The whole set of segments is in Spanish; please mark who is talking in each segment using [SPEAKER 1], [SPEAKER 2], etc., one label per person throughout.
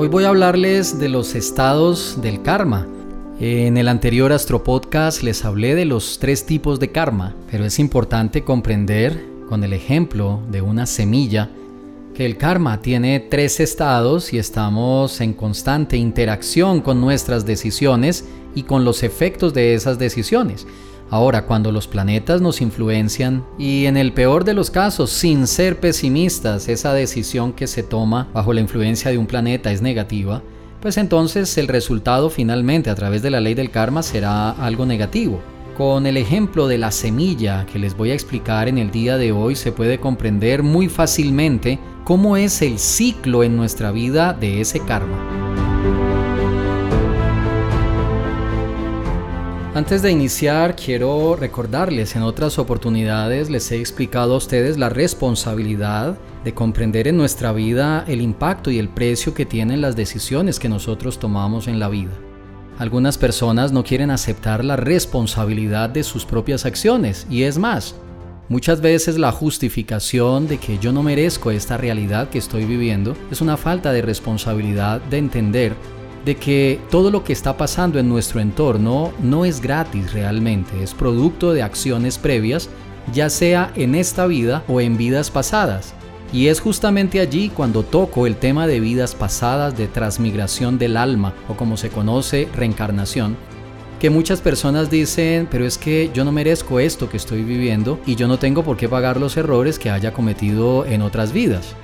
[SPEAKER 1] Hoy voy a hablarles de los estados del karma. En el anterior Astro Podcast les hablé de los tres tipos de karma, pero es importante comprender con el ejemplo de una semilla que el karma tiene tres estados y estamos en constante interacción con nuestras decisiones y con los efectos de esas decisiones. Ahora, cuando los planetas nos influencian y en el peor de los casos, sin ser pesimistas, esa decisión que se toma bajo la influencia de un planeta es negativa, pues entonces el resultado finalmente a través de la ley del karma será algo negativo. Con el ejemplo de la semilla que les voy a explicar en el día de hoy se puede comprender muy fácilmente cómo es el ciclo en nuestra vida de ese karma. Antes de iniciar, quiero recordarles, en otras oportunidades les he explicado a ustedes la responsabilidad de comprender en nuestra vida el impacto y el precio que tienen las decisiones que nosotros tomamos en la vida. Algunas personas no quieren aceptar la responsabilidad de sus propias acciones y es más, muchas veces la justificación de que yo no merezco esta realidad que estoy viviendo es una falta de responsabilidad de entender de que todo lo que está pasando en nuestro entorno no es gratis realmente, es producto de acciones previas, ya sea en esta vida o en vidas pasadas. Y es justamente allí cuando toco el tema de vidas pasadas, de transmigración del alma, o como se conoce, reencarnación, que muchas personas dicen, pero es que yo no merezco esto que estoy viviendo y yo no tengo por qué pagar los errores que haya cometido en otras vidas.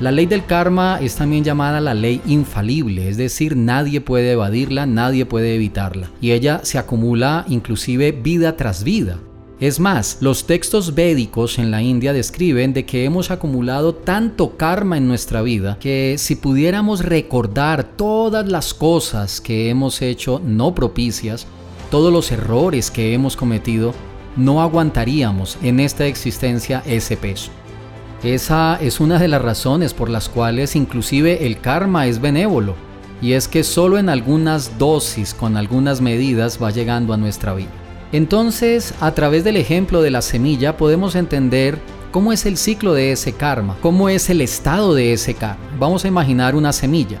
[SPEAKER 1] La ley del karma es también llamada la ley infalible, es decir, nadie puede evadirla, nadie puede evitarla. Y ella se acumula inclusive vida tras vida. Es más, los textos védicos en la India describen de que hemos acumulado tanto karma en nuestra vida que si pudiéramos recordar todas las cosas que hemos hecho no propicias, todos los errores que hemos cometido, no aguantaríamos en esta existencia ese peso. Esa es una de las razones por las cuales inclusive el karma es benévolo, y es que solo en algunas dosis, con algunas medidas, va llegando a nuestra vida. Entonces, a través del ejemplo de la semilla podemos entender cómo es el ciclo de ese karma, cómo es el estado de ese karma. Vamos a imaginar una semilla.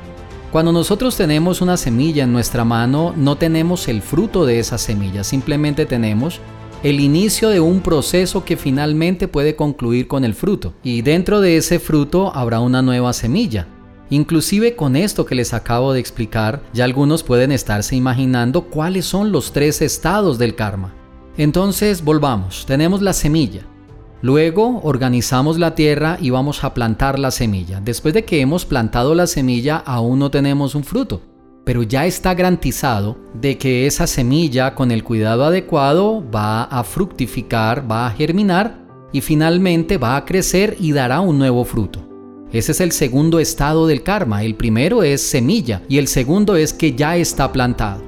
[SPEAKER 1] Cuando nosotros tenemos una semilla en nuestra mano, no tenemos el fruto de esa semilla, simplemente tenemos el inicio de un proceso que finalmente puede concluir con el fruto. Y dentro de ese fruto habrá una nueva semilla. Inclusive con esto que les acabo de explicar, ya algunos pueden estarse imaginando cuáles son los tres estados del karma. Entonces volvamos, tenemos la semilla. Luego organizamos la tierra y vamos a plantar la semilla. Después de que hemos plantado la semilla, aún no tenemos un fruto pero ya está garantizado de que esa semilla con el cuidado adecuado va a fructificar, va a germinar y finalmente va a crecer y dará un nuevo fruto. Ese es el segundo estado del karma. El primero es semilla y el segundo es que ya está plantado.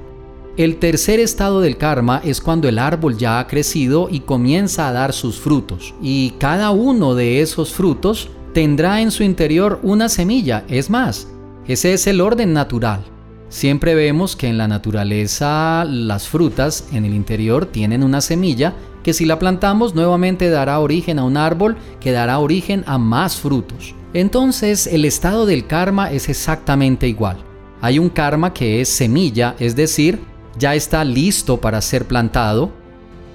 [SPEAKER 1] El tercer estado del karma es cuando el árbol ya ha crecido y comienza a dar sus frutos. Y cada uno de esos frutos tendrá en su interior una semilla. Es más, ese es el orden natural. Siempre vemos que en la naturaleza las frutas en el interior tienen una semilla que si la plantamos nuevamente dará origen a un árbol que dará origen a más frutos. Entonces el estado del karma es exactamente igual. Hay un karma que es semilla, es decir, ya está listo para ser plantado.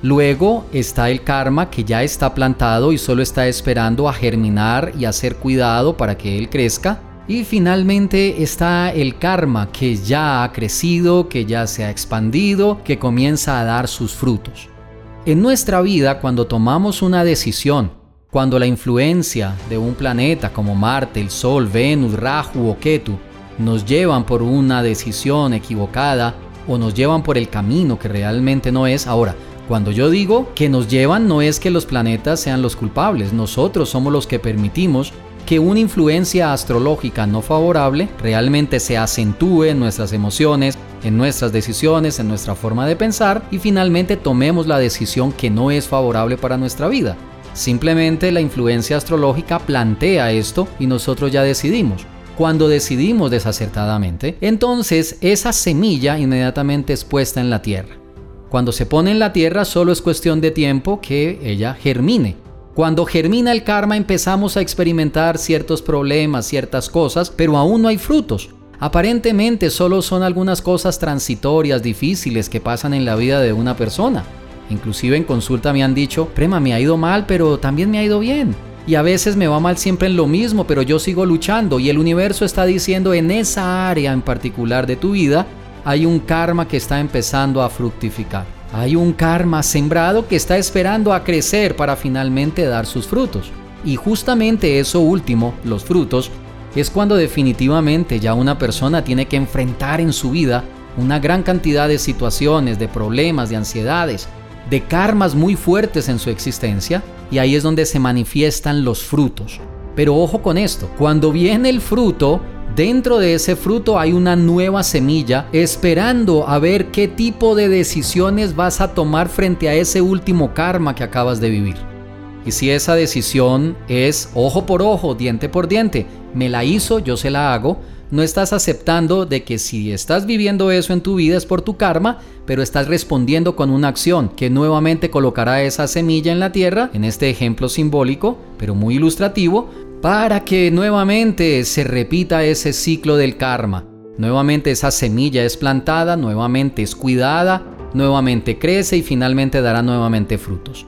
[SPEAKER 1] Luego está el karma que ya está plantado y solo está esperando a germinar y a ser cuidado para que él crezca. Y finalmente está el karma que ya ha crecido, que ya se ha expandido, que comienza a dar sus frutos. En nuestra vida, cuando tomamos una decisión, cuando la influencia de un planeta como Marte, el Sol, Venus, Rahu o Ketu nos llevan por una decisión equivocada o nos llevan por el camino que realmente no es, ahora, cuando yo digo que nos llevan no es que los planetas sean los culpables, nosotros somos los que permitimos que una influencia astrológica no favorable realmente se acentúe en nuestras emociones, en nuestras decisiones, en nuestra forma de pensar y finalmente tomemos la decisión que no es favorable para nuestra vida. Simplemente la influencia astrológica plantea esto y nosotros ya decidimos. Cuando decidimos desacertadamente, entonces esa semilla inmediatamente es puesta en la tierra. Cuando se pone en la tierra solo es cuestión de tiempo que ella germine. Cuando germina el karma empezamos a experimentar ciertos problemas, ciertas cosas, pero aún no hay frutos. Aparentemente solo son algunas cosas transitorias, difíciles que pasan en la vida de una persona. Inclusive en consulta me han dicho, Prema, me ha ido mal, pero también me ha ido bien. Y a veces me va mal siempre en lo mismo, pero yo sigo luchando y el universo está diciendo en esa área en particular de tu vida hay un karma que está empezando a fructificar. Hay un karma sembrado que está esperando a crecer para finalmente dar sus frutos. Y justamente eso último, los frutos, es cuando definitivamente ya una persona tiene que enfrentar en su vida una gran cantidad de situaciones, de problemas, de ansiedades, de karmas muy fuertes en su existencia, y ahí es donde se manifiestan los frutos. Pero ojo con esto, cuando viene el fruto, dentro de ese fruto hay una nueva semilla esperando a ver qué tipo de decisiones vas a tomar frente a ese último karma que acabas de vivir. Y si esa decisión es ojo por ojo, diente por diente, me la hizo, yo se la hago, no estás aceptando de que si estás viviendo eso en tu vida es por tu karma, pero estás respondiendo con una acción que nuevamente colocará esa semilla en la tierra, en este ejemplo simbólico, pero muy ilustrativo, para que nuevamente se repita ese ciclo del karma. Nuevamente esa semilla es plantada, nuevamente es cuidada, nuevamente crece y finalmente dará nuevamente frutos.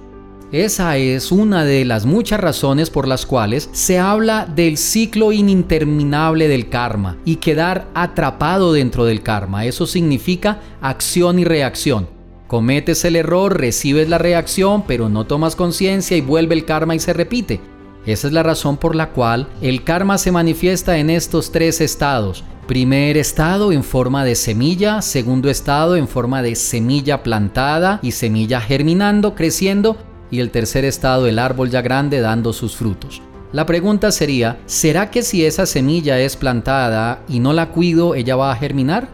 [SPEAKER 1] Esa es una de las muchas razones por las cuales se habla del ciclo ininterminable del karma y quedar atrapado dentro del karma. Eso significa acción y reacción. Cometes el error, recibes la reacción, pero no tomas conciencia y vuelve el karma y se repite. Esa es la razón por la cual el karma se manifiesta en estos tres estados. Primer estado en forma de semilla, segundo estado en forma de semilla plantada y semilla germinando, creciendo, y el tercer estado el árbol ya grande dando sus frutos. La pregunta sería, ¿será que si esa semilla es plantada y no la cuido, ella va a germinar?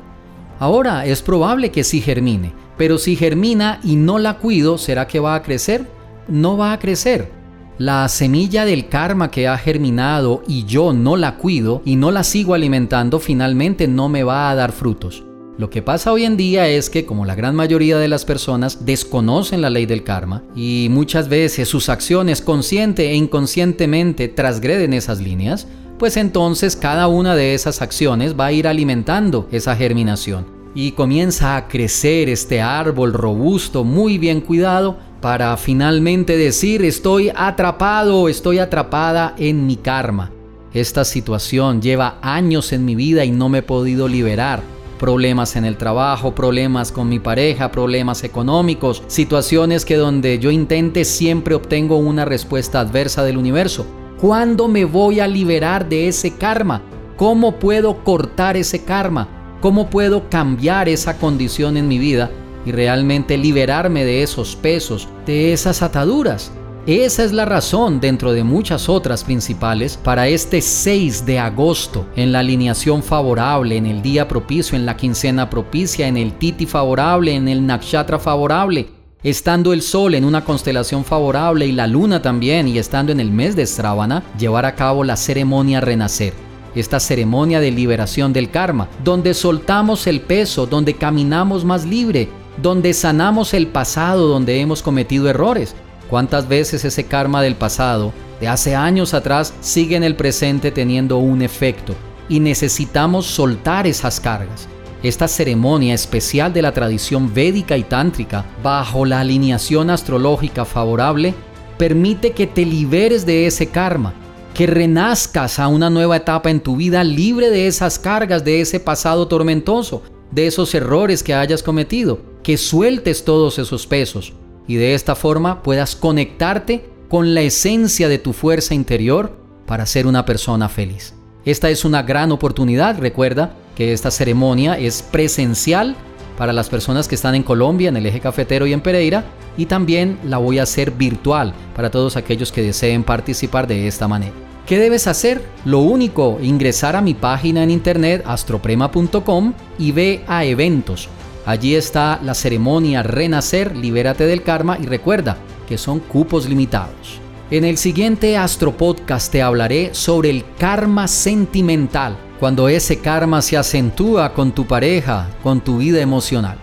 [SPEAKER 1] Ahora, es probable que sí germine, pero si germina y no la cuido, ¿será que va a crecer? No va a crecer. La semilla del karma que ha germinado y yo no la cuido y no la sigo alimentando, finalmente no me va a dar frutos. Lo que pasa hoy en día es que como la gran mayoría de las personas desconocen la ley del karma y muchas veces sus acciones consciente e inconscientemente transgreden esas líneas, pues entonces cada una de esas acciones va a ir alimentando esa germinación y comienza a crecer este árbol robusto, muy bien cuidado, para finalmente decir estoy atrapado, estoy atrapada en mi karma. Esta situación lleva años en mi vida y no me he podido liberar problemas en el trabajo, problemas con mi pareja, problemas económicos, situaciones que donde yo intente siempre obtengo una respuesta adversa del universo. ¿Cuándo me voy a liberar de ese karma? ¿Cómo puedo cortar ese karma? ¿Cómo puedo cambiar esa condición en mi vida y realmente liberarme de esos pesos, de esas ataduras? Esa es la razón, dentro de muchas otras principales, para este 6 de agosto, en la alineación favorable, en el día propicio, en la quincena propicia, en el titi favorable, en el nakshatra favorable, estando el sol en una constelación favorable y la luna también, y estando en el mes de Stravana, llevar a cabo la ceremonia renacer. Esta ceremonia de liberación del karma, donde soltamos el peso, donde caminamos más libre, donde sanamos el pasado, donde hemos cometido errores, ¿Cuántas veces ese karma del pasado, de hace años atrás, sigue en el presente teniendo un efecto? Y necesitamos soltar esas cargas. Esta ceremonia especial de la tradición védica y tántrica, bajo la alineación astrológica favorable, permite que te liberes de ese karma, que renazcas a una nueva etapa en tu vida libre de esas cargas, de ese pasado tormentoso, de esos errores que hayas cometido, que sueltes todos esos pesos y de esta forma puedas conectarte con la esencia de tu fuerza interior para ser una persona feliz. Esta es una gran oportunidad, recuerda que esta ceremonia es presencial para las personas que están en Colombia, en el eje cafetero y en Pereira, y también la voy a hacer virtual para todos aquellos que deseen participar de esta manera. ¿Qué debes hacer? Lo único, ingresar a mi página en internet astroprema.com y ve a eventos Allí está la ceremonia Renacer, libérate del karma y recuerda que son cupos limitados. En el siguiente Astro Podcast te hablaré sobre el karma sentimental, cuando ese karma se acentúa con tu pareja, con tu vida emocional.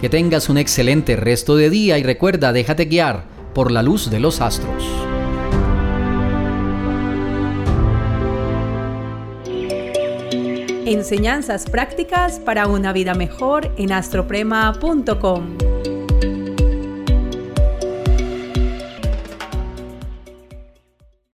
[SPEAKER 1] Que tengas un excelente resto de día y recuerda, déjate guiar por la luz de los astros.
[SPEAKER 2] Enseñanzas prácticas para una vida mejor en astroprema.com.